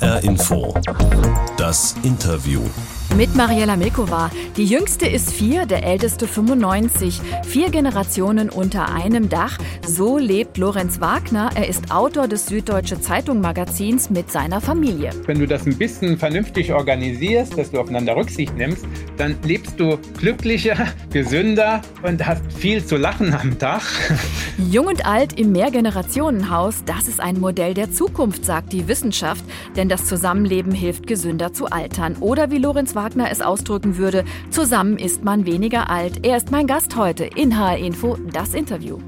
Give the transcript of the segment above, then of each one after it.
HR Info. Das Interview. Mit Mariella Milkova. Die jüngste ist vier, der älteste 95. Vier Generationen unter einem Dach. So lebt Lorenz Wagner. Er ist Autor des Süddeutsche Zeitung Magazins mit seiner Familie. Wenn du das ein bisschen vernünftig organisierst, dass du aufeinander Rücksicht nimmst, dann lebst du glücklicher, gesünder und hast viel zu lachen am Tag. Jung und alt im Mehrgenerationenhaus, das ist ein Modell der Zukunft, sagt die Wissenschaft. Denn das Zusammenleben hilft, gesünder zu altern. Oder wie Lorenz Wagner es ausdrücken würde, zusammen ist man weniger alt. Er ist mein Gast heute in HR Info, das Interview.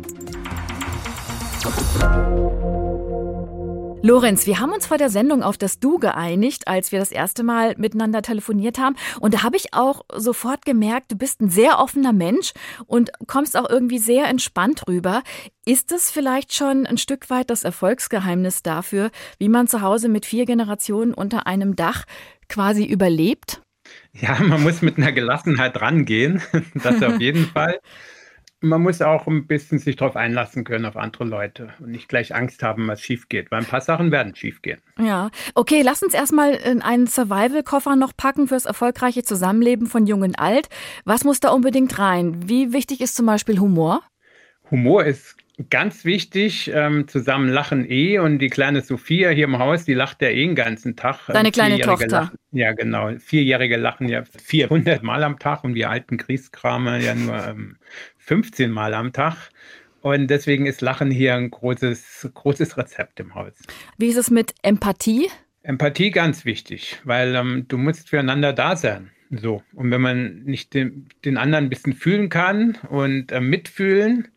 Lorenz, wir haben uns vor der Sendung auf das Du geeinigt, als wir das erste Mal miteinander telefoniert haben. Und da habe ich auch sofort gemerkt, du bist ein sehr offener Mensch und kommst auch irgendwie sehr entspannt rüber. Ist es vielleicht schon ein Stück weit das Erfolgsgeheimnis dafür, wie man zu Hause mit vier Generationen unter einem Dach quasi überlebt? Ja, man muss mit einer Gelassenheit rangehen, das auf jeden Fall man muss auch ein bisschen sich darauf einlassen können, auf andere Leute und nicht gleich Angst haben, was schief geht, weil ein paar Sachen werden schief gehen. Ja, okay, lass uns erstmal in einen Survival-Koffer noch packen fürs erfolgreiche Zusammenleben von Jung und Alt. Was muss da unbedingt rein? Wie wichtig ist zum Beispiel Humor? Humor ist ganz wichtig. Ähm, zusammen lachen eh und die kleine Sophia hier im Haus, die lacht ja eh den ganzen Tag. Deine kleine Tochter. Lachen, ja, genau. Vierjährige lachen ja 400 Mal am Tag und wir alten Kriegskramer ja nur ähm, 15 Mal am Tag. Und deswegen ist Lachen hier ein großes, großes Rezept im Haus. Wie ist es mit Empathie? Empathie ganz wichtig, weil ähm, du musst füreinander da sein. So. Und wenn man nicht den, den anderen ein bisschen fühlen kann und äh, mitfühlen,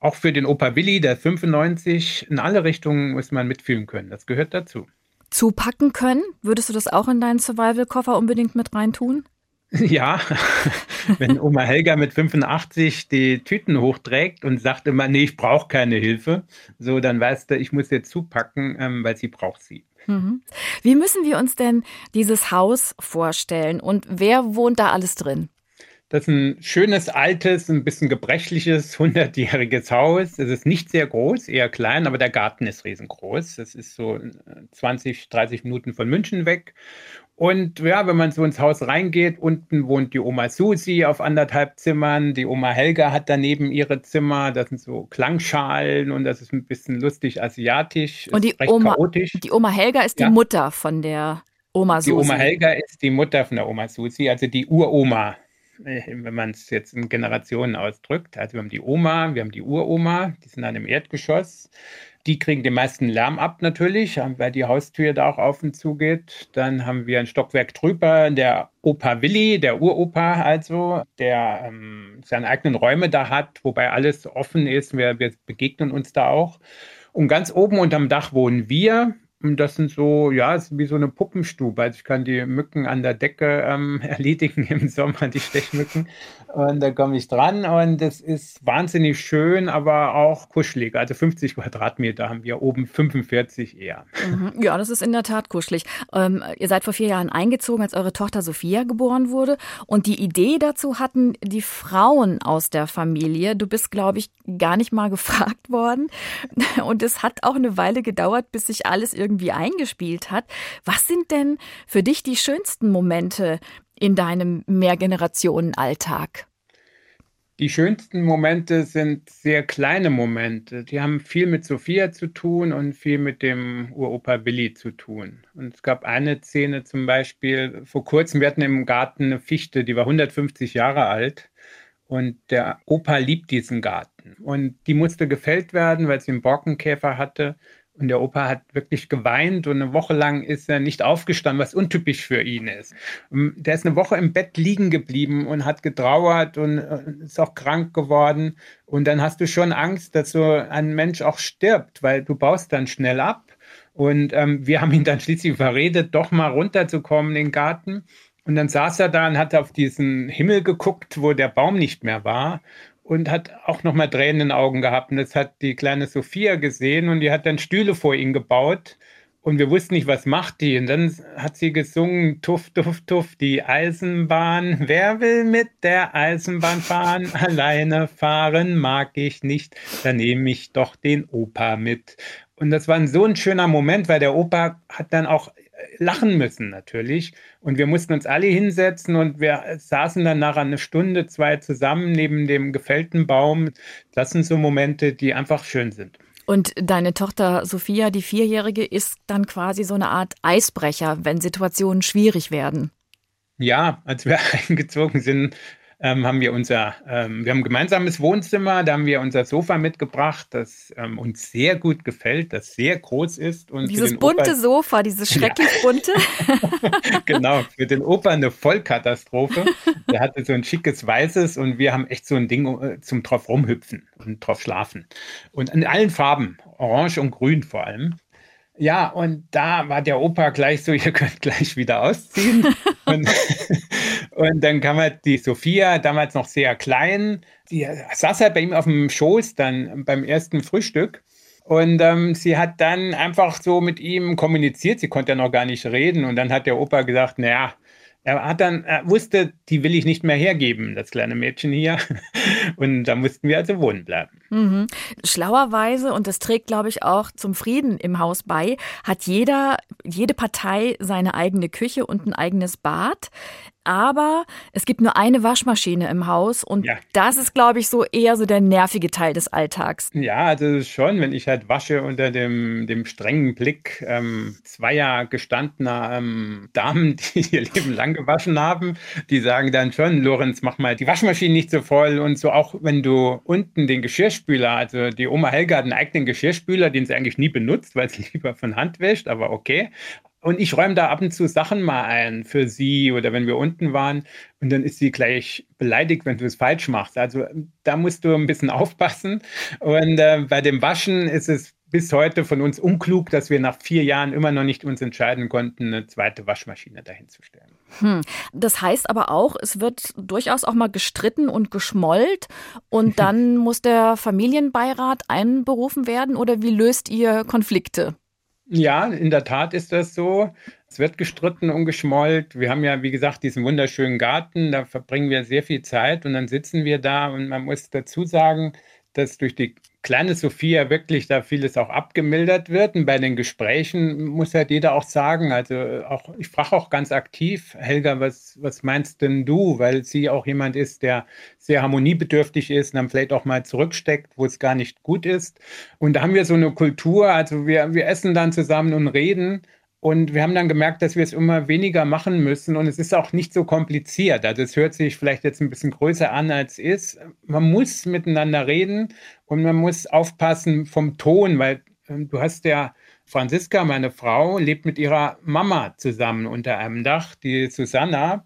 auch für den Opa Willi, der 95, in alle Richtungen muss man mitfühlen können. Das gehört dazu. Zupacken können? Würdest du das auch in deinen Survival-Koffer unbedingt mit reintun? Ja, wenn Oma Helga mit 85 die Tüten hochträgt und sagt immer, nee, ich brauche keine Hilfe, so dann weißt du, ich muss jetzt zupacken, ähm, weil sie braucht sie. Mhm. Wie müssen wir uns denn dieses Haus vorstellen und wer wohnt da alles drin? Das ist ein schönes, altes, ein bisschen gebrechliches, hundertjähriges Haus. Es ist nicht sehr groß, eher klein, aber der Garten ist riesengroß. Es ist so 20, äh, 30 Minuten von München weg. Und ja, wenn man so ins Haus reingeht, unten wohnt die Oma Susi auf anderthalb Zimmern, die Oma Helga hat daneben ihre Zimmer, das sind so Klangschalen und das ist ein bisschen lustig asiatisch. Und die Oma, die Oma Helga ist ja. die Mutter von der Oma Susi. Die Oma Helga ist die Mutter von der Oma Susi, also die Uroma, wenn man es jetzt in Generationen ausdrückt. Also wir haben die Oma, wir haben die Uroma, die sind dann im Erdgeschoss. Die kriegen den meisten Lärm ab natürlich, weil die Haustür da auch auf und zu geht. Dann haben wir ein Stockwerk drüber, der Opa Willi, der Uropa also, der ähm, seine eigenen Räume da hat, wobei alles offen ist. Wir, wir begegnen uns da auch. Und ganz oben unterm Dach wohnen wir. Und das sind so, ja, ist wie so eine Puppenstube. Also ich kann die Mücken an der Decke ähm, erledigen im Sommer, die Stechmücken. Und da komme ich dran und es ist wahnsinnig schön, aber auch kuschelig. Also 50 Quadratmeter haben wir, oben 45 eher. Mhm. Ja, das ist in der Tat kuschelig. Ähm, ihr seid vor vier Jahren eingezogen, als eure Tochter Sophia geboren wurde. Und die Idee dazu hatten die Frauen aus der Familie. Du bist, glaube ich, gar nicht mal gefragt worden. Und es hat auch eine Weile gedauert, bis sich alles irgendwie eingespielt hat. Was sind denn für dich die schönsten Momente in deinem Mehrgenerationen-Alltag? Die schönsten Momente sind sehr kleine Momente. Die haben viel mit Sophia zu tun und viel mit dem Uropa Willi zu tun. Und es gab eine Szene zum Beispiel, vor kurzem, wir hatten im Garten eine Fichte, die war 150 Jahre alt. Und der Opa liebt diesen Garten. Und die musste gefällt werden, weil sie einen Borkenkäfer hatte. Und der Opa hat wirklich geweint und eine Woche lang ist er nicht aufgestanden, was untypisch für ihn ist. Der ist eine Woche im Bett liegen geblieben und hat getrauert und äh, ist auch krank geworden. Und dann hast du schon Angst, dass so ein Mensch auch stirbt, weil du baust dann schnell ab. Und ähm, wir haben ihn dann schließlich verredet, doch mal runterzukommen in den Garten. Und dann saß er da und hat auf diesen Himmel geguckt, wo der Baum nicht mehr war und hat auch noch mal Tränen in den Augen gehabt. Und das hat die kleine Sophia gesehen und die hat dann Stühle vor ihn gebaut. Und wir wussten nicht, was macht die. Und dann hat sie gesungen, tuff, tuff, tuff, die Eisenbahn. Wer will mit der Eisenbahn fahren? Alleine fahren mag ich nicht. Dann nehme ich doch den Opa mit. Und das war so ein schöner Moment, weil der Opa hat dann auch lachen müssen natürlich. Und wir mussten uns alle hinsetzen und wir saßen dann nachher eine Stunde, zwei zusammen neben dem gefällten Baum. Das sind so Momente, die einfach schön sind. Und deine Tochter Sophia, die Vierjährige, ist dann quasi so eine Art Eisbrecher, wenn Situationen schwierig werden. Ja, als wir eingezogen sind, ähm, haben wir unser, ähm, wir haben ein gemeinsames Wohnzimmer, da haben wir unser Sofa mitgebracht, das ähm, uns sehr gut gefällt, das sehr groß ist. Und dieses bunte Opa Sofa, dieses schrecklich ja. bunte. genau, für den Opa eine Vollkatastrophe. Der hatte so ein schickes weißes und wir haben echt so ein Ding äh, zum drauf rumhüpfen und drauf schlafen. Und in allen Farben, orange und grün vor allem. Ja, und da war der Opa gleich so, ihr könnt gleich wieder ausziehen. und, und, dann kam halt die Sophia, damals noch sehr klein, die saß halt bei ihm auf dem Schoß dann beim ersten Frühstück. Und ähm, sie hat dann einfach so mit ihm kommuniziert, sie konnte ja noch gar nicht reden. Und dann hat der Opa gesagt, naja, er hat dann, er wusste, die will ich nicht mehr hergeben, das kleine Mädchen hier. Und da mussten wir also wohnen bleiben. Mhm. Schlauerweise, und das trägt, glaube ich, auch zum Frieden im Haus bei, hat jeder, jede Partei seine eigene Küche und ein eigenes Bad aber es gibt nur eine Waschmaschine im Haus und ja. das ist, glaube ich, so eher so der nervige Teil des Alltags. Ja, das ist schon, wenn ich halt wasche unter dem, dem strengen Blick ähm, zweier gestandener ähm, Damen, die ihr Leben lang gewaschen haben, die sagen dann schon, Lorenz, mach mal die Waschmaschine nicht so voll und so auch wenn du unten den Geschirrspüler, also die Oma Helga hat einen eigenen Geschirrspüler, den sie eigentlich nie benutzt, weil sie lieber von Hand wäscht, aber okay. Und ich räume da ab und zu Sachen mal ein für sie oder wenn wir unten waren. Und dann ist sie gleich beleidigt, wenn du es falsch machst. Also da musst du ein bisschen aufpassen. Und äh, bei dem Waschen ist es bis heute von uns unklug, dass wir nach vier Jahren immer noch nicht uns entscheiden konnten, eine zweite Waschmaschine dahinzustellen. Hm. Das heißt aber auch, es wird durchaus auch mal gestritten und geschmollt und dann muss der Familienbeirat einberufen werden oder wie löst ihr Konflikte? Ja, in der Tat ist das so. Es wird gestritten und geschmollt. Wir haben ja, wie gesagt, diesen wunderschönen Garten. Da verbringen wir sehr viel Zeit und dann sitzen wir da und man muss dazu sagen, dass durch die kleine Sophia wirklich da vieles auch abgemildert wird. Und bei den Gesprächen muss halt jeder auch sagen, also auch, ich frage auch ganz aktiv, Helga, was, was meinst denn du? Weil sie auch jemand ist, der sehr harmoniebedürftig ist und dann vielleicht auch mal zurücksteckt, wo es gar nicht gut ist. Und da haben wir so eine Kultur, also wir, wir essen dann zusammen und reden und wir haben dann gemerkt, dass wir es immer weniger machen müssen und es ist auch nicht so kompliziert. Also es hört sich vielleicht jetzt ein bisschen größer an, als ist. Man muss miteinander reden und man muss aufpassen vom Ton, weil äh, du hast ja Franziska, meine Frau, lebt mit ihrer Mama zusammen unter einem Dach, die Susanna.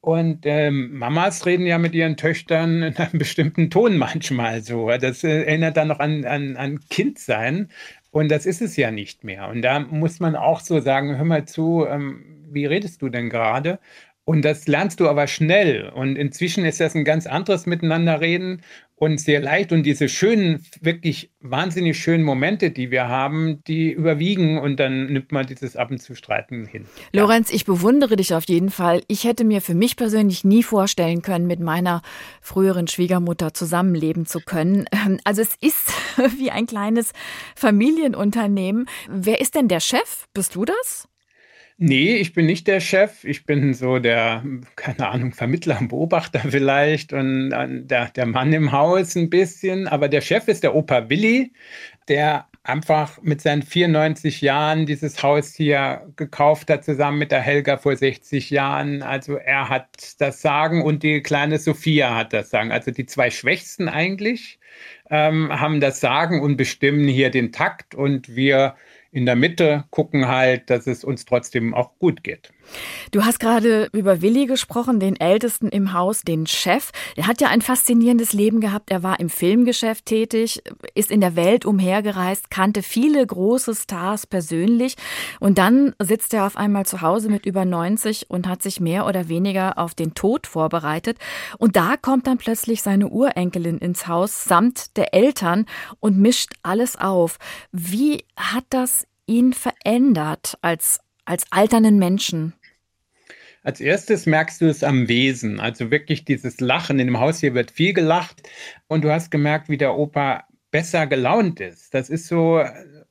Und ähm, Mamas reden ja mit ihren Töchtern in einem bestimmten Ton manchmal so. Das äh, erinnert dann noch an, an, an Kindsein. Und das ist es ja nicht mehr. Und da muss man auch so sagen, hör mal zu, ähm, wie redest du denn gerade? Und das lernst du aber schnell. Und inzwischen ist das ein ganz anderes Miteinanderreden und sehr leicht. Und diese schönen, wirklich wahnsinnig schönen Momente, die wir haben, die überwiegen und dann nimmt man dieses Ab und zu Streiten hin. Lorenz, ich bewundere dich auf jeden Fall. Ich hätte mir für mich persönlich nie vorstellen können, mit meiner früheren Schwiegermutter zusammenleben zu können. Ähm, also es ist wie ein kleines Familienunternehmen. Wer ist denn der Chef? Bist du das? Nee, ich bin nicht der Chef. Ich bin so der, keine Ahnung, Vermittler und Beobachter vielleicht und der, der Mann im Haus ein bisschen. Aber der Chef ist der Opa Willi, der einfach mit seinen 94 Jahren dieses Haus hier gekauft hat, zusammen mit der Helga vor 60 Jahren. Also er hat das Sagen und die kleine Sophia hat das Sagen. Also die zwei Schwächsten eigentlich ähm, haben das Sagen und bestimmen hier den Takt und wir in der Mitte gucken halt, dass es uns trotzdem auch gut geht. Du hast gerade über Willi gesprochen, den Ältesten im Haus, den Chef. Er hat ja ein faszinierendes Leben gehabt. Er war im Filmgeschäft tätig, ist in der Welt umhergereist, kannte viele große Stars persönlich. Und dann sitzt er auf einmal zu Hause mit über 90 und hat sich mehr oder weniger auf den Tod vorbereitet. Und da kommt dann plötzlich seine Urenkelin ins Haus samt der Eltern und mischt alles auf. Wie hat das ihn verändert als, als alternden Menschen? Als erstes merkst du es am Wesen, also wirklich dieses Lachen. In dem Haus hier wird viel gelacht und du hast gemerkt, wie der Opa besser gelaunt ist. Das ist so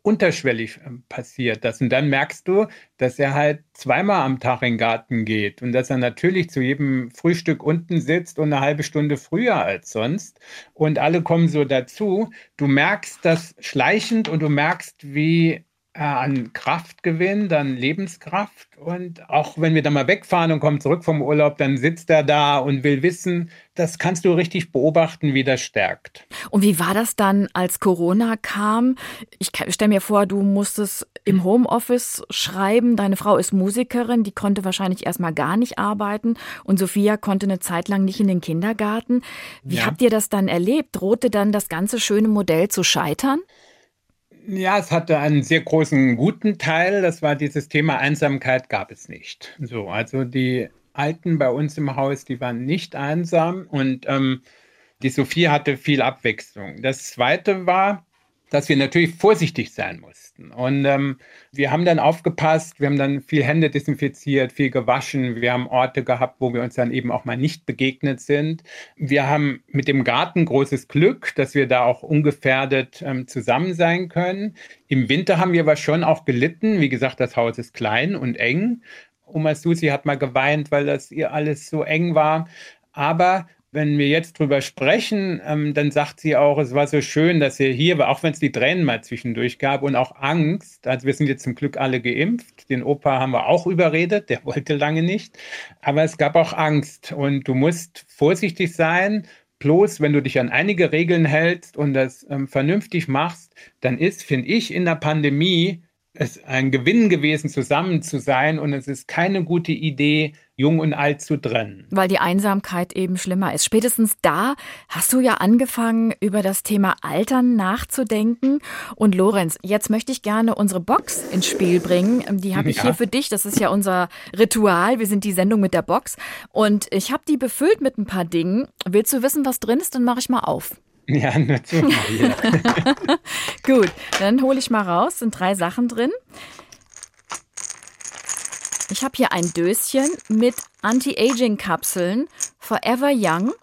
unterschwellig ähm, passiert das. Und dann merkst du, dass er halt zweimal am Tag in den Garten geht und dass er natürlich zu jedem Frühstück unten sitzt und eine halbe Stunde früher als sonst. Und alle kommen so dazu. Du merkst das schleichend und du merkst, wie äh, an Kraftgewinn, dann Lebenskraft. Und auch wenn wir dann mal wegfahren und kommen zurück vom Urlaub, dann sitzt er da und will wissen, das kannst du richtig beobachten, wie das stärkt. Und wie war das dann, als Corona kam? Ich stelle mir vor, du musstest im Homeoffice schreiben. Deine Frau ist Musikerin, die konnte wahrscheinlich erstmal gar nicht arbeiten. Und Sophia konnte eine Zeit lang nicht in den Kindergarten. Wie ja. habt ihr das dann erlebt? Drohte dann das ganze schöne Modell zu scheitern? Ja, es hatte einen sehr großen guten Teil. Das war dieses Thema Einsamkeit gab es nicht. So, also die Alten bei uns im Haus, die waren nicht einsam und ähm, die Sophie hatte viel Abwechslung. Das zweite war, dass wir natürlich vorsichtig sein mussten. Und ähm, wir haben dann aufgepasst, wir haben dann viel Hände desinfiziert, viel gewaschen. Wir haben Orte gehabt, wo wir uns dann eben auch mal nicht begegnet sind. Wir haben mit dem Garten großes Glück, dass wir da auch ungefährdet ähm, zusammen sein können. Im Winter haben wir aber schon auch gelitten. Wie gesagt, das Haus ist klein und eng. Oma Susi hat mal geweint, weil das ihr alles so eng war. Aber wenn wir jetzt drüber sprechen, ähm, dann sagt sie auch, es war so schön, dass ihr hier war, auch wenn es die Tränen mal zwischendurch gab und auch Angst. Also wir sind jetzt zum Glück alle geimpft. Den Opa haben wir auch überredet, der wollte lange nicht. Aber es gab auch Angst und du musst vorsichtig sein. Bloß, wenn du dich an einige Regeln hältst und das ähm, vernünftig machst, dann ist, finde ich, in der Pandemie es ein Gewinn gewesen, zusammen zu sein und es ist keine gute Idee, jung und alt zu trennen. Weil die Einsamkeit eben schlimmer ist. Spätestens da hast du ja angefangen, über das Thema Altern nachzudenken. Und Lorenz, jetzt möchte ich gerne unsere Box ins Spiel bringen. Die habe ich ja. hier für dich. Das ist ja unser Ritual. Wir sind die Sendung mit der Box. Und ich habe die befüllt mit ein paar Dingen. Willst du wissen, was drin ist? Dann mache ich mal auf. Ja, natürlich. Gut, dann hole ich mal raus. Sind drei Sachen drin. Ich habe hier ein Döschen mit Anti-Aging-Kapseln. Forever Young.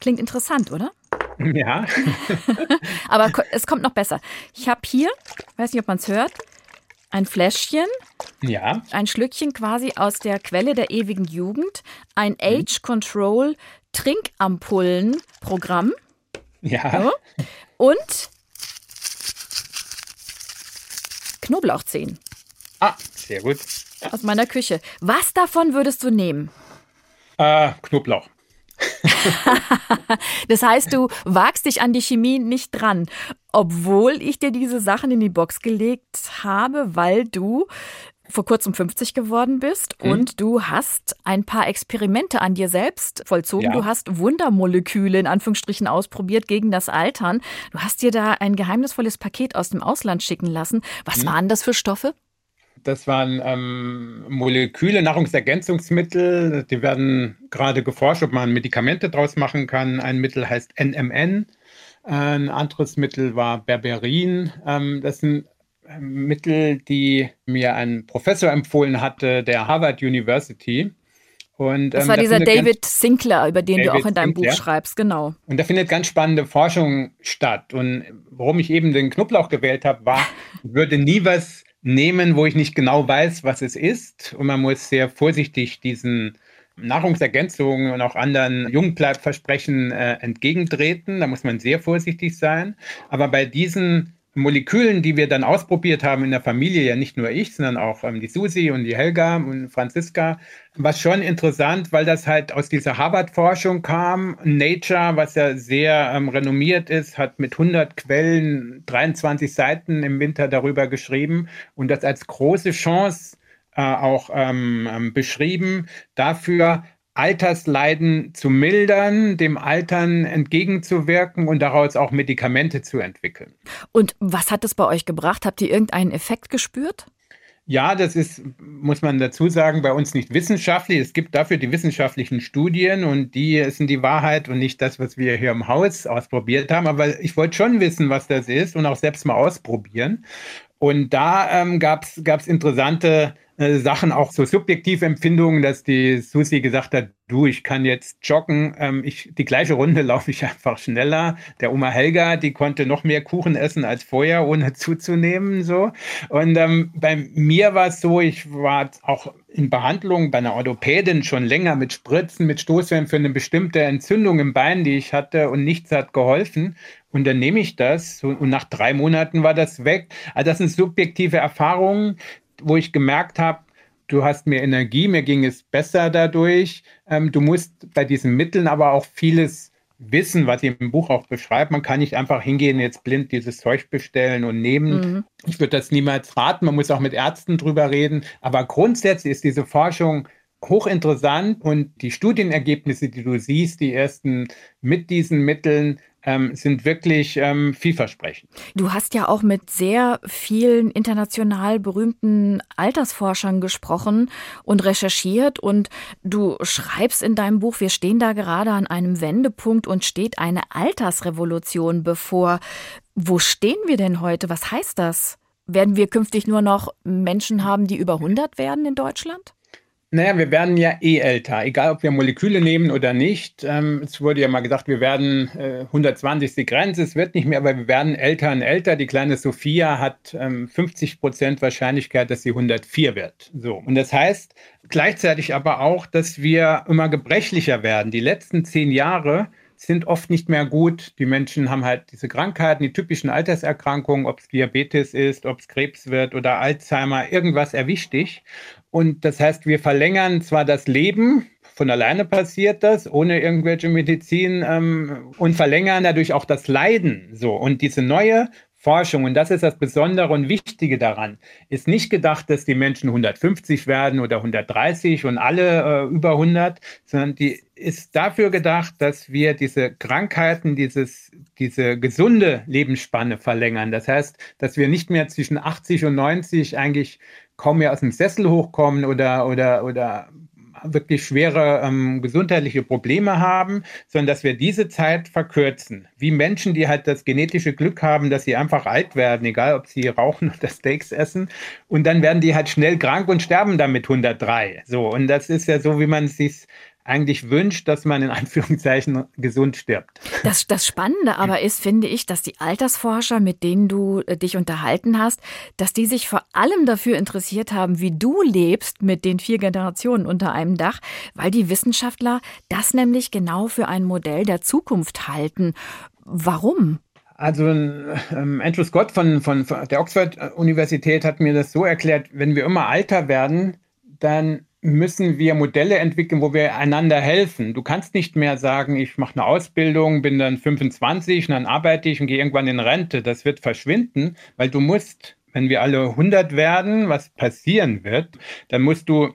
Klingt interessant, oder? Ja. Aber es kommt noch besser. Ich habe hier, weiß nicht, ob man es hört, ein Fläschchen. Ja. Ein Schlückchen quasi aus der Quelle der ewigen Jugend. Ein mhm. Age Control Trinkampullen-Programm. Ja. So. Und Knoblauchzehen. Ah, sehr gut. Aus meiner Küche. Was davon würdest du nehmen? Äh, Knoblauch. das heißt, du wagst dich an die Chemie nicht dran, obwohl ich dir diese Sachen in die Box gelegt habe, weil du vor kurzem 50 geworden bist mhm. und du hast ein paar Experimente an dir selbst vollzogen. Ja. Du hast Wundermoleküle in Anführungsstrichen ausprobiert gegen das Altern. Du hast dir da ein geheimnisvolles Paket aus dem Ausland schicken lassen. Was mhm. waren das für Stoffe? Das waren ähm, Moleküle, Nahrungsergänzungsmittel. Die werden gerade geforscht, ob man Medikamente draus machen kann. Ein Mittel heißt NMN. Ein anderes Mittel war Berberin. Ähm, das sind Mittel, die mir ein Professor empfohlen hatte, der Harvard University. Und, das ähm, war dieser David Sinclair, über den David du auch in deinem Sinclair. Buch schreibst, genau. Und da findet ganz spannende Forschung statt. Und warum ich eben den Knoblauch gewählt habe, war, ich würde nie was nehmen, wo ich nicht genau weiß, was es ist. Und man muss sehr vorsichtig diesen Nahrungsergänzungen und auch anderen Jungbleibversprechen äh, entgegentreten. Da muss man sehr vorsichtig sein. Aber bei diesen Molekülen, die wir dann ausprobiert haben in der Familie, ja nicht nur ich, sondern auch ähm, die Susi und die Helga und Franziska, war schon interessant, weil das halt aus dieser Harvard-Forschung kam. Nature, was ja sehr ähm, renommiert ist, hat mit 100 Quellen 23 Seiten im Winter darüber geschrieben und das als große Chance äh, auch ähm, ähm beschrieben, dafür Altersleiden zu mildern, dem Altern entgegenzuwirken und daraus auch Medikamente zu entwickeln. Und was hat es bei euch gebracht? Habt ihr irgendeinen Effekt gespürt? Ja, das ist, muss man dazu sagen, bei uns nicht wissenschaftlich. Es gibt dafür die wissenschaftlichen Studien und die sind die Wahrheit und nicht das, was wir hier im Haus ausprobiert haben. Aber ich wollte schon wissen, was das ist und auch selbst mal ausprobieren. Und da ähm, gab es interessante äh, Sachen, auch so subjektive Empfindungen, dass die Susi gesagt hat, du, ich kann jetzt joggen, ähm, ich, die gleiche Runde laufe ich einfach schneller. Der Oma Helga, die konnte noch mehr Kuchen essen als vorher, ohne zuzunehmen, so. Und ähm, bei mir war es so, ich war auch in Behandlung bei einer Orthopädin schon länger mit Spritzen, mit Stoßwellen für eine bestimmte Entzündung im Bein, die ich hatte und nichts hat geholfen. Und dann nehme ich das und nach drei Monaten war das weg. Also das sind subjektive Erfahrungen, wo ich gemerkt habe, du hast mehr Energie, mir ging es besser dadurch. Ähm, du musst bei diesen Mitteln aber auch vieles wissen, was ich im Buch auch beschreibt. Man kann nicht einfach hingehen, jetzt blind dieses Zeug bestellen und nehmen. Mhm. Ich würde das niemals raten. Man muss auch mit Ärzten drüber reden. Aber grundsätzlich ist diese Forschung hochinteressant und die Studienergebnisse, die du siehst, die ersten mit diesen Mitteln, ähm, sind wirklich ähm, vielversprechend. Du hast ja auch mit sehr vielen international berühmten Altersforschern gesprochen und recherchiert und du schreibst in deinem Buch, wir stehen da gerade an einem Wendepunkt und steht eine Altersrevolution bevor. Wo stehen wir denn heute? Was heißt das? Werden wir künftig nur noch Menschen haben, die über 100 werden in Deutschland? Naja, wir werden ja eh älter, egal ob wir Moleküle nehmen oder nicht. Ähm, es wurde ja mal gesagt, wir werden äh, 120 ist die Grenze, es wird nicht mehr, aber wir werden älter und älter. Die kleine Sophia hat ähm, 50 Prozent Wahrscheinlichkeit, dass sie 104 wird. So. Und das heißt gleichzeitig aber auch, dass wir immer gebrechlicher werden. Die letzten zehn Jahre sind oft nicht mehr gut. Die Menschen haben halt diese Krankheiten, die typischen Alterserkrankungen, ob es Diabetes ist, ob es Krebs wird oder Alzheimer, irgendwas erwischt dich. Und das heißt, wir verlängern zwar das Leben, von alleine passiert das, ohne irgendwelche Medizin ähm, und verlängern dadurch auch das Leiden. So und diese neue Forschung, und das ist das Besondere und Wichtige daran, ist nicht gedacht, dass die Menschen 150 werden oder 130 und alle äh, über 100, sondern die ist dafür gedacht, dass wir diese Krankheiten, dieses, diese gesunde Lebensspanne verlängern. Das heißt, dass wir nicht mehr zwischen 80 und 90 eigentlich kaum mehr aus dem Sessel hochkommen oder, oder, oder wirklich schwere ähm, gesundheitliche Probleme haben, sondern dass wir diese Zeit verkürzen. Wie Menschen, die halt das genetische Glück haben, dass sie einfach alt werden, egal ob sie rauchen oder Steaks essen. Und dann werden die halt schnell krank und sterben dann mit 103. So, und das ist ja so, wie man es sich eigentlich wünscht, dass man in Anführungszeichen gesund stirbt. Das, das Spannende aber ist, finde ich, dass die Altersforscher, mit denen du äh, dich unterhalten hast, dass die sich vor allem dafür interessiert haben, wie du lebst mit den vier Generationen unter einem Dach, weil die Wissenschaftler das nämlich genau für ein Modell der Zukunft halten. Warum? Also ähm, Andrew Scott von, von, von der Oxford-Universität hat mir das so erklärt, wenn wir immer alter werden, dann müssen wir Modelle entwickeln, wo wir einander helfen. Du kannst nicht mehr sagen, ich mache eine Ausbildung, bin dann 25 und dann arbeite ich und gehe irgendwann in Rente. Das wird verschwinden, weil du musst, wenn wir alle 100 werden, was passieren wird, dann musst du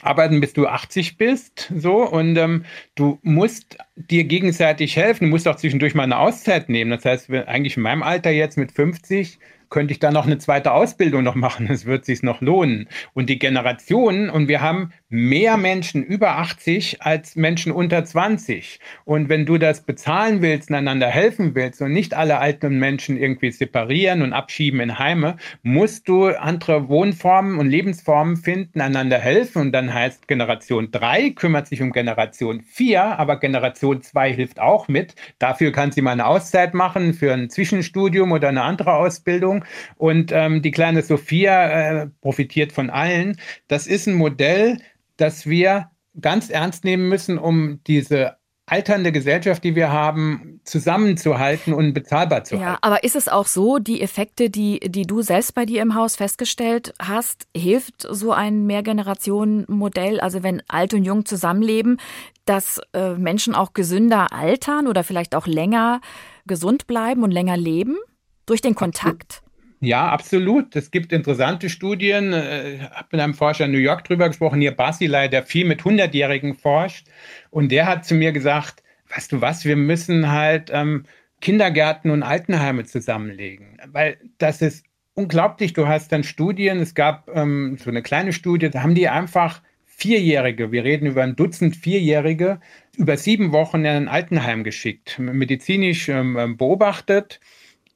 arbeiten, bis du 80 bist, so und ähm, du musst dir gegenseitig helfen. Du musst auch zwischendurch mal eine Auszeit nehmen. Das heißt, eigentlich in meinem Alter jetzt mit 50 könnte ich da noch eine zweite Ausbildung noch machen. Es wird sich noch lohnen. Und die Generationen, und wir haben mehr Menschen über 80 als Menschen unter 20. Und wenn du das bezahlen willst und einander helfen willst und nicht alle alten Menschen irgendwie separieren und abschieben in Heime, musst du andere Wohnformen und Lebensformen finden, einander helfen. Und dann heißt Generation 3 kümmert sich um Generation 4, aber Generation 2 hilft auch mit. Dafür kann sie mal eine Auszeit machen für ein Zwischenstudium oder eine andere Ausbildung. Und ähm, die kleine Sophia äh, profitiert von allen. Das ist ein Modell, das wir ganz ernst nehmen müssen, um diese alternde Gesellschaft, die wir haben, zusammenzuhalten und bezahlbar zu ja, halten. Ja, aber ist es auch so, die Effekte, die, die du selbst bei dir im Haus festgestellt hast, hilft so ein Mehrgenerationen-Modell, also wenn alt und jung zusammenleben, dass äh, Menschen auch gesünder altern oder vielleicht auch länger gesund bleiben und länger leben durch den Kontakt? Ja, absolut. Es gibt interessante Studien. Ich äh, habe mit einem Forscher in New York drüber gesprochen, hier Basilei, der viel mit 100-Jährigen forscht. Und der hat zu mir gesagt, weißt du was, wir müssen halt ähm, Kindergärten und Altenheime zusammenlegen. Weil das ist unglaublich. Du hast dann Studien, es gab ähm, so eine kleine Studie, da haben die einfach Vierjährige, wir reden über ein Dutzend Vierjährige, über sieben Wochen in ein Altenheim geschickt, medizinisch ähm, beobachtet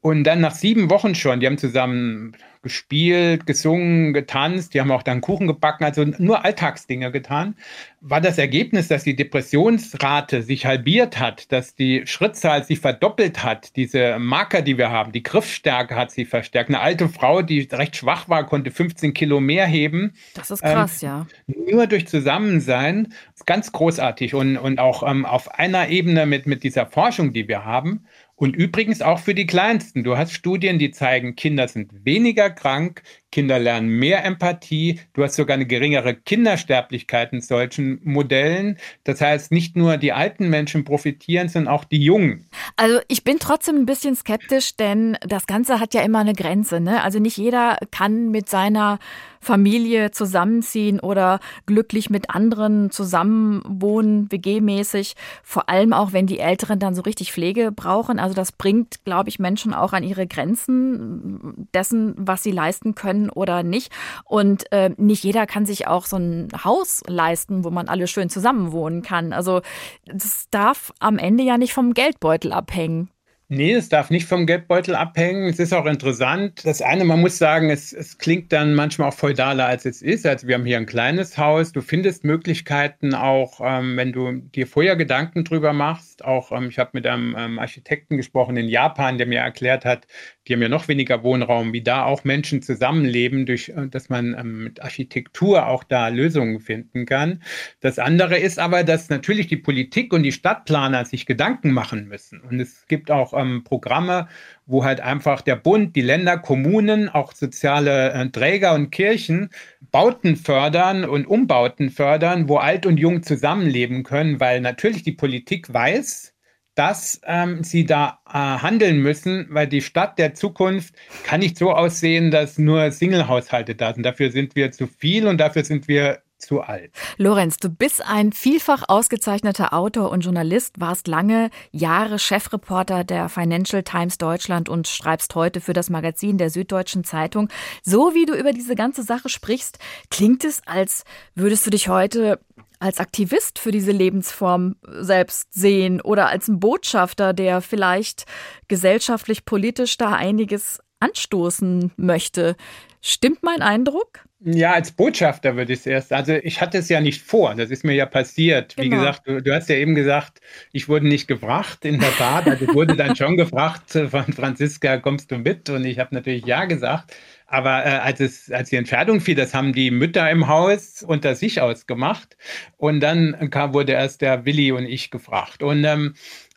und dann nach sieben Wochen schon, die haben zusammen gespielt, gesungen, getanzt. Die haben auch dann Kuchen gebacken, also nur Alltagsdinge getan. War das Ergebnis, dass die Depressionsrate sich halbiert hat, dass die Schrittzahl sich verdoppelt hat, diese Marker, die wir haben, die Griffstärke hat sich verstärkt. Eine alte Frau, die recht schwach war, konnte 15 Kilo mehr heben. Das ist krass, ähm, ja. Nur durch Zusammensein. Das ist ganz großartig und, und auch ähm, auf einer Ebene mit, mit dieser Forschung, die wir haben. Und übrigens auch für die Kleinsten. Du hast Studien, die zeigen, Kinder sind weniger krank, Kinder lernen mehr Empathie. Du hast sogar eine geringere Kindersterblichkeit in solchen Modellen. Das heißt, nicht nur die alten Menschen profitieren, sondern auch die Jungen. Also ich bin trotzdem ein bisschen skeptisch, denn das Ganze hat ja immer eine Grenze. Ne? Also nicht jeder kann mit seiner Familie zusammenziehen oder glücklich mit anderen zusammenwohnen, WG-mäßig. Vor allem auch, wenn die Älteren dann so richtig Pflege brauchen. Also das bringt, glaube ich, Menschen auch an ihre Grenzen dessen, was sie leisten können oder nicht. Und äh, nicht jeder kann sich auch so ein Haus leisten, wo man alle schön zusammenwohnen kann. Also das darf am Ende ja nicht vom Geldbeutel abhängen. Nee, es darf nicht vom Geldbeutel abhängen. Es ist auch interessant. Das eine, man muss sagen, es, es klingt dann manchmal auch feudaler, als es ist. Also wir haben hier ein kleines Haus. Du findest Möglichkeiten auch, ähm, wenn du dir vorher Gedanken drüber machst. Auch ähm, ich habe mit einem ähm, Architekten gesprochen in Japan, der mir erklärt hat, die haben ja noch weniger Wohnraum, wie da auch Menschen zusammenleben, durch, äh, dass man ähm, mit Architektur auch da Lösungen finden kann. Das andere ist aber, dass natürlich die Politik und die Stadtplaner sich Gedanken machen müssen. Und es gibt auch ähm, Programme, wo halt einfach der Bund, die Länder, Kommunen, auch soziale äh, Träger und Kirchen Bauten fördern und Umbauten fördern, wo alt und jung zusammenleben können, weil natürlich die Politik weiß, dass ähm, sie da äh, handeln müssen, weil die Stadt der Zukunft kann nicht so aussehen, dass nur Single-Haushalte da sind. Dafür sind wir zu viel und dafür sind wir zu alt. Lorenz, du bist ein vielfach ausgezeichneter Autor und Journalist, warst lange Jahre Chefreporter der Financial Times Deutschland und schreibst heute für das Magazin der Süddeutschen Zeitung. So wie du über diese ganze Sache sprichst, klingt es, als würdest du dich heute als Aktivist für diese Lebensform selbst sehen oder als ein Botschafter, der vielleicht gesellschaftlich, politisch da einiges anstoßen möchte. Stimmt mein Eindruck? Ja, als Botschafter würde ich es erst. Also ich hatte es ja nicht vor, das ist mir ja passiert. Genau. Wie gesagt, du, du, hast ja eben gesagt, ich wurde nicht gefragt, in der Tat. Also ich wurde dann schon gefragt von Franziska, kommst du mit? Und ich habe natürlich ja gesagt. Aber äh, als, es, als die Entscheidung fiel, das haben die Mütter im Haus unter sich ausgemacht. Und dann kam, wurde erst der Willi und ich gefragt. Und ähm,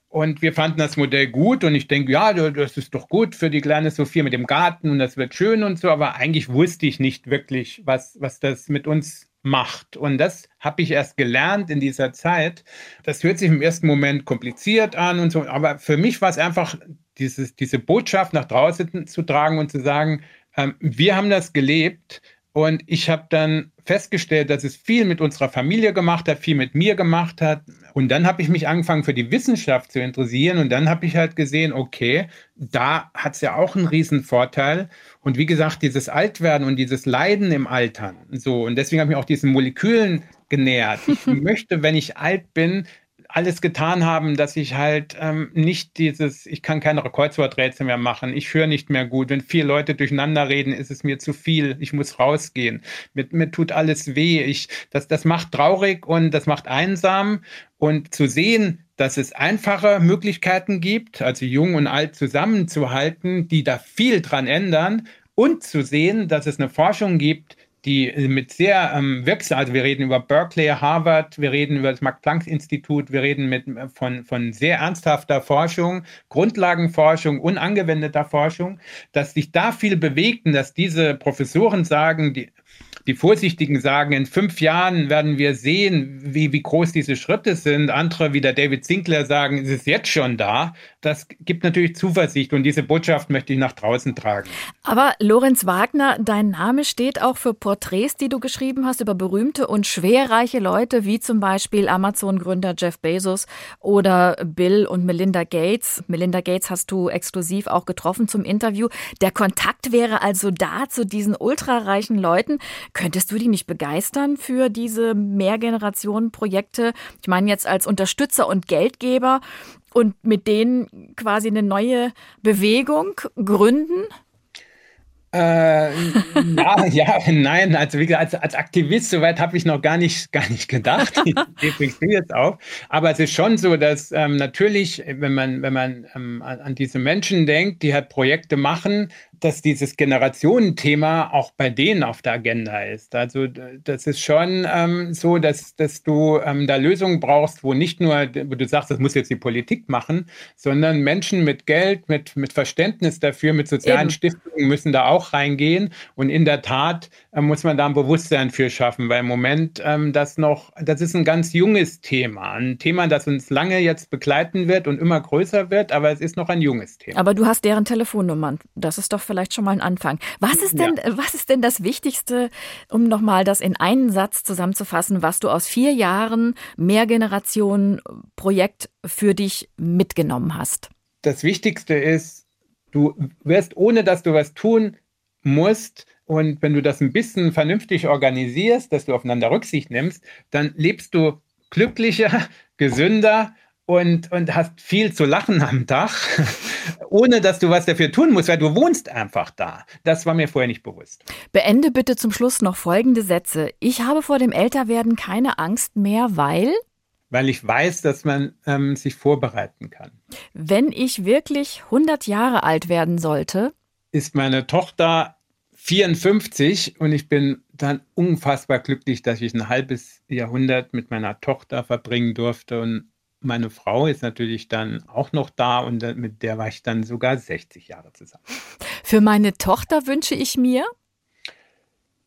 und wir fanden das Modell gut und ich denke, ja, das ist doch gut für die kleine Sophia mit dem Garten und das wird schön und so, aber eigentlich wusste ich nicht wirklich, was, was das mit uns macht. Und das habe ich erst gelernt in dieser Zeit. Das hört sich im ersten Moment kompliziert an und so, aber für mich war es einfach, dieses, diese Botschaft nach draußen zu tragen und zu sagen, ähm, wir haben das gelebt und ich habe dann festgestellt, dass es viel mit unserer Familie gemacht hat, viel mit mir gemacht hat. Und dann habe ich mich angefangen für die Wissenschaft zu interessieren und dann habe ich halt gesehen, okay, da hat es ja auch einen riesen Vorteil. Und wie gesagt, dieses Altwerden und dieses Leiden im Altern. So, und deswegen habe ich mich auch diesen Molekülen genähert. Ich möchte, wenn ich alt bin, alles getan haben, dass ich halt ähm, nicht dieses, ich kann keine Kreuzworträtsel mehr machen, ich höre nicht mehr gut. Wenn vier Leute durcheinander reden, ist es mir zu viel, ich muss rausgehen. Mir, mir tut alles weh. Ich, das, das macht traurig und das macht einsam. Und zu sehen, dass es einfache Möglichkeiten gibt, also jung und alt zusammenzuhalten, die da viel dran ändern, und zu sehen, dass es eine Forschung gibt, die äh, mit sehr ähm, wirksam, also wir reden über Berkeley, Harvard, wir reden über das Max-Planck-Institut, wir reden mit, äh, von, von sehr ernsthafter Forschung, Grundlagenforschung, unangewendeter Forschung, dass sich da viel bewegt und dass diese Professoren sagen, die, die Vorsichtigen sagen, in fünf Jahren werden wir sehen, wie, wie groß diese Schritte sind. Andere, wie der David Sinclair, sagen, es ist jetzt schon da. Das gibt natürlich Zuversicht und diese Botschaft möchte ich nach draußen tragen. Aber Lorenz Wagner, dein Name steht auch für Porträts, die du geschrieben hast über berühmte und schwerreiche Leute, wie zum Beispiel Amazon-Gründer Jeff Bezos oder Bill und Melinda Gates. Melinda Gates hast du exklusiv auch getroffen zum Interview. Der Kontakt wäre also da zu diesen ultrareichen Leuten. Könntest du die nicht begeistern für diese Mehrgenerationen-Projekte? Ich meine jetzt als Unterstützer und Geldgeber und mit denen quasi eine neue Bewegung gründen? Äh, ja, ja, nein, also wie gesagt, als, als Aktivist, soweit habe ich noch gar nicht, gar nicht gedacht. Ich bringst du jetzt auf. Aber es ist schon so, dass ähm, natürlich, wenn man, wenn man ähm, an, an diese Menschen denkt, die halt Projekte machen, dass dieses Generationenthema auch bei denen auf der Agenda ist. Also das ist schon ähm, so, dass, dass du ähm, da Lösungen brauchst, wo nicht nur, wo du sagst, das muss jetzt die Politik machen, sondern Menschen mit Geld, mit, mit Verständnis dafür, mit sozialen Eben. Stiftungen müssen da auch reingehen. Und in der Tat äh, muss man da ein Bewusstsein für schaffen, weil im Moment ähm, das noch, das ist ein ganz junges Thema. Ein Thema, das uns lange jetzt begleiten wird und immer größer wird, aber es ist noch ein junges Thema. Aber du hast deren Telefonnummern. Das ist doch vielleicht schon mal ein Anfang. Was ist denn, ja. was ist denn das Wichtigste, um nochmal das in einen Satz zusammenzufassen, was du aus vier Jahren Mehrgenerationen-Projekt für dich mitgenommen hast? Das Wichtigste ist, du wirst, ohne dass du was tun musst, und wenn du das ein bisschen vernünftig organisierst, dass du aufeinander Rücksicht nimmst, dann lebst du glücklicher, gesünder und, und hast viel zu lachen am Tag, ohne dass du was dafür tun musst, weil du wohnst einfach da. Das war mir vorher nicht bewusst. Beende bitte zum Schluss noch folgende Sätze. Ich habe vor dem Älterwerden keine Angst mehr, weil weil ich weiß, dass man ähm, sich vorbereiten kann. Wenn ich wirklich 100 Jahre alt werden sollte, ist meine Tochter 54 und ich bin dann unfassbar glücklich, dass ich ein halbes Jahrhundert mit meiner Tochter verbringen durfte und meine Frau ist natürlich dann auch noch da und mit der war ich dann sogar 60 Jahre zusammen. Für meine Tochter wünsche ich mir,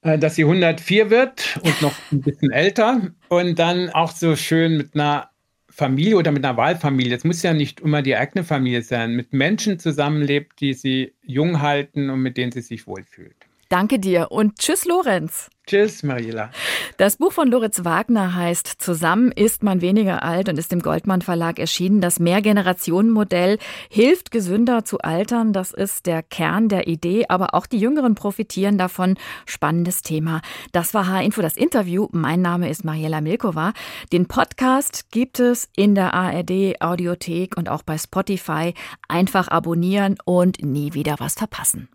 äh, dass sie 104 wird und noch ein bisschen älter und dann auch so schön mit einer Familie oder mit einer Wahlfamilie, es muss ja nicht immer die eigene Familie sein, mit Menschen zusammenlebt, die sie jung halten und mit denen sie sich wohlfühlt. Danke dir und tschüss, Lorenz. Tschüss, Mariela. Das Buch von Loritz Wagner heißt Zusammen ist man weniger alt und ist im Goldmann Verlag erschienen. Das Mehrgenerationenmodell hilft gesünder zu altern. Das ist der Kern der Idee, aber auch die Jüngeren profitieren davon. Spannendes Thema. Das war H-Info, das Interview. Mein Name ist Mariela Milkova. Den Podcast gibt es in der ARD Audiothek und auch bei Spotify. Einfach abonnieren und nie wieder was verpassen.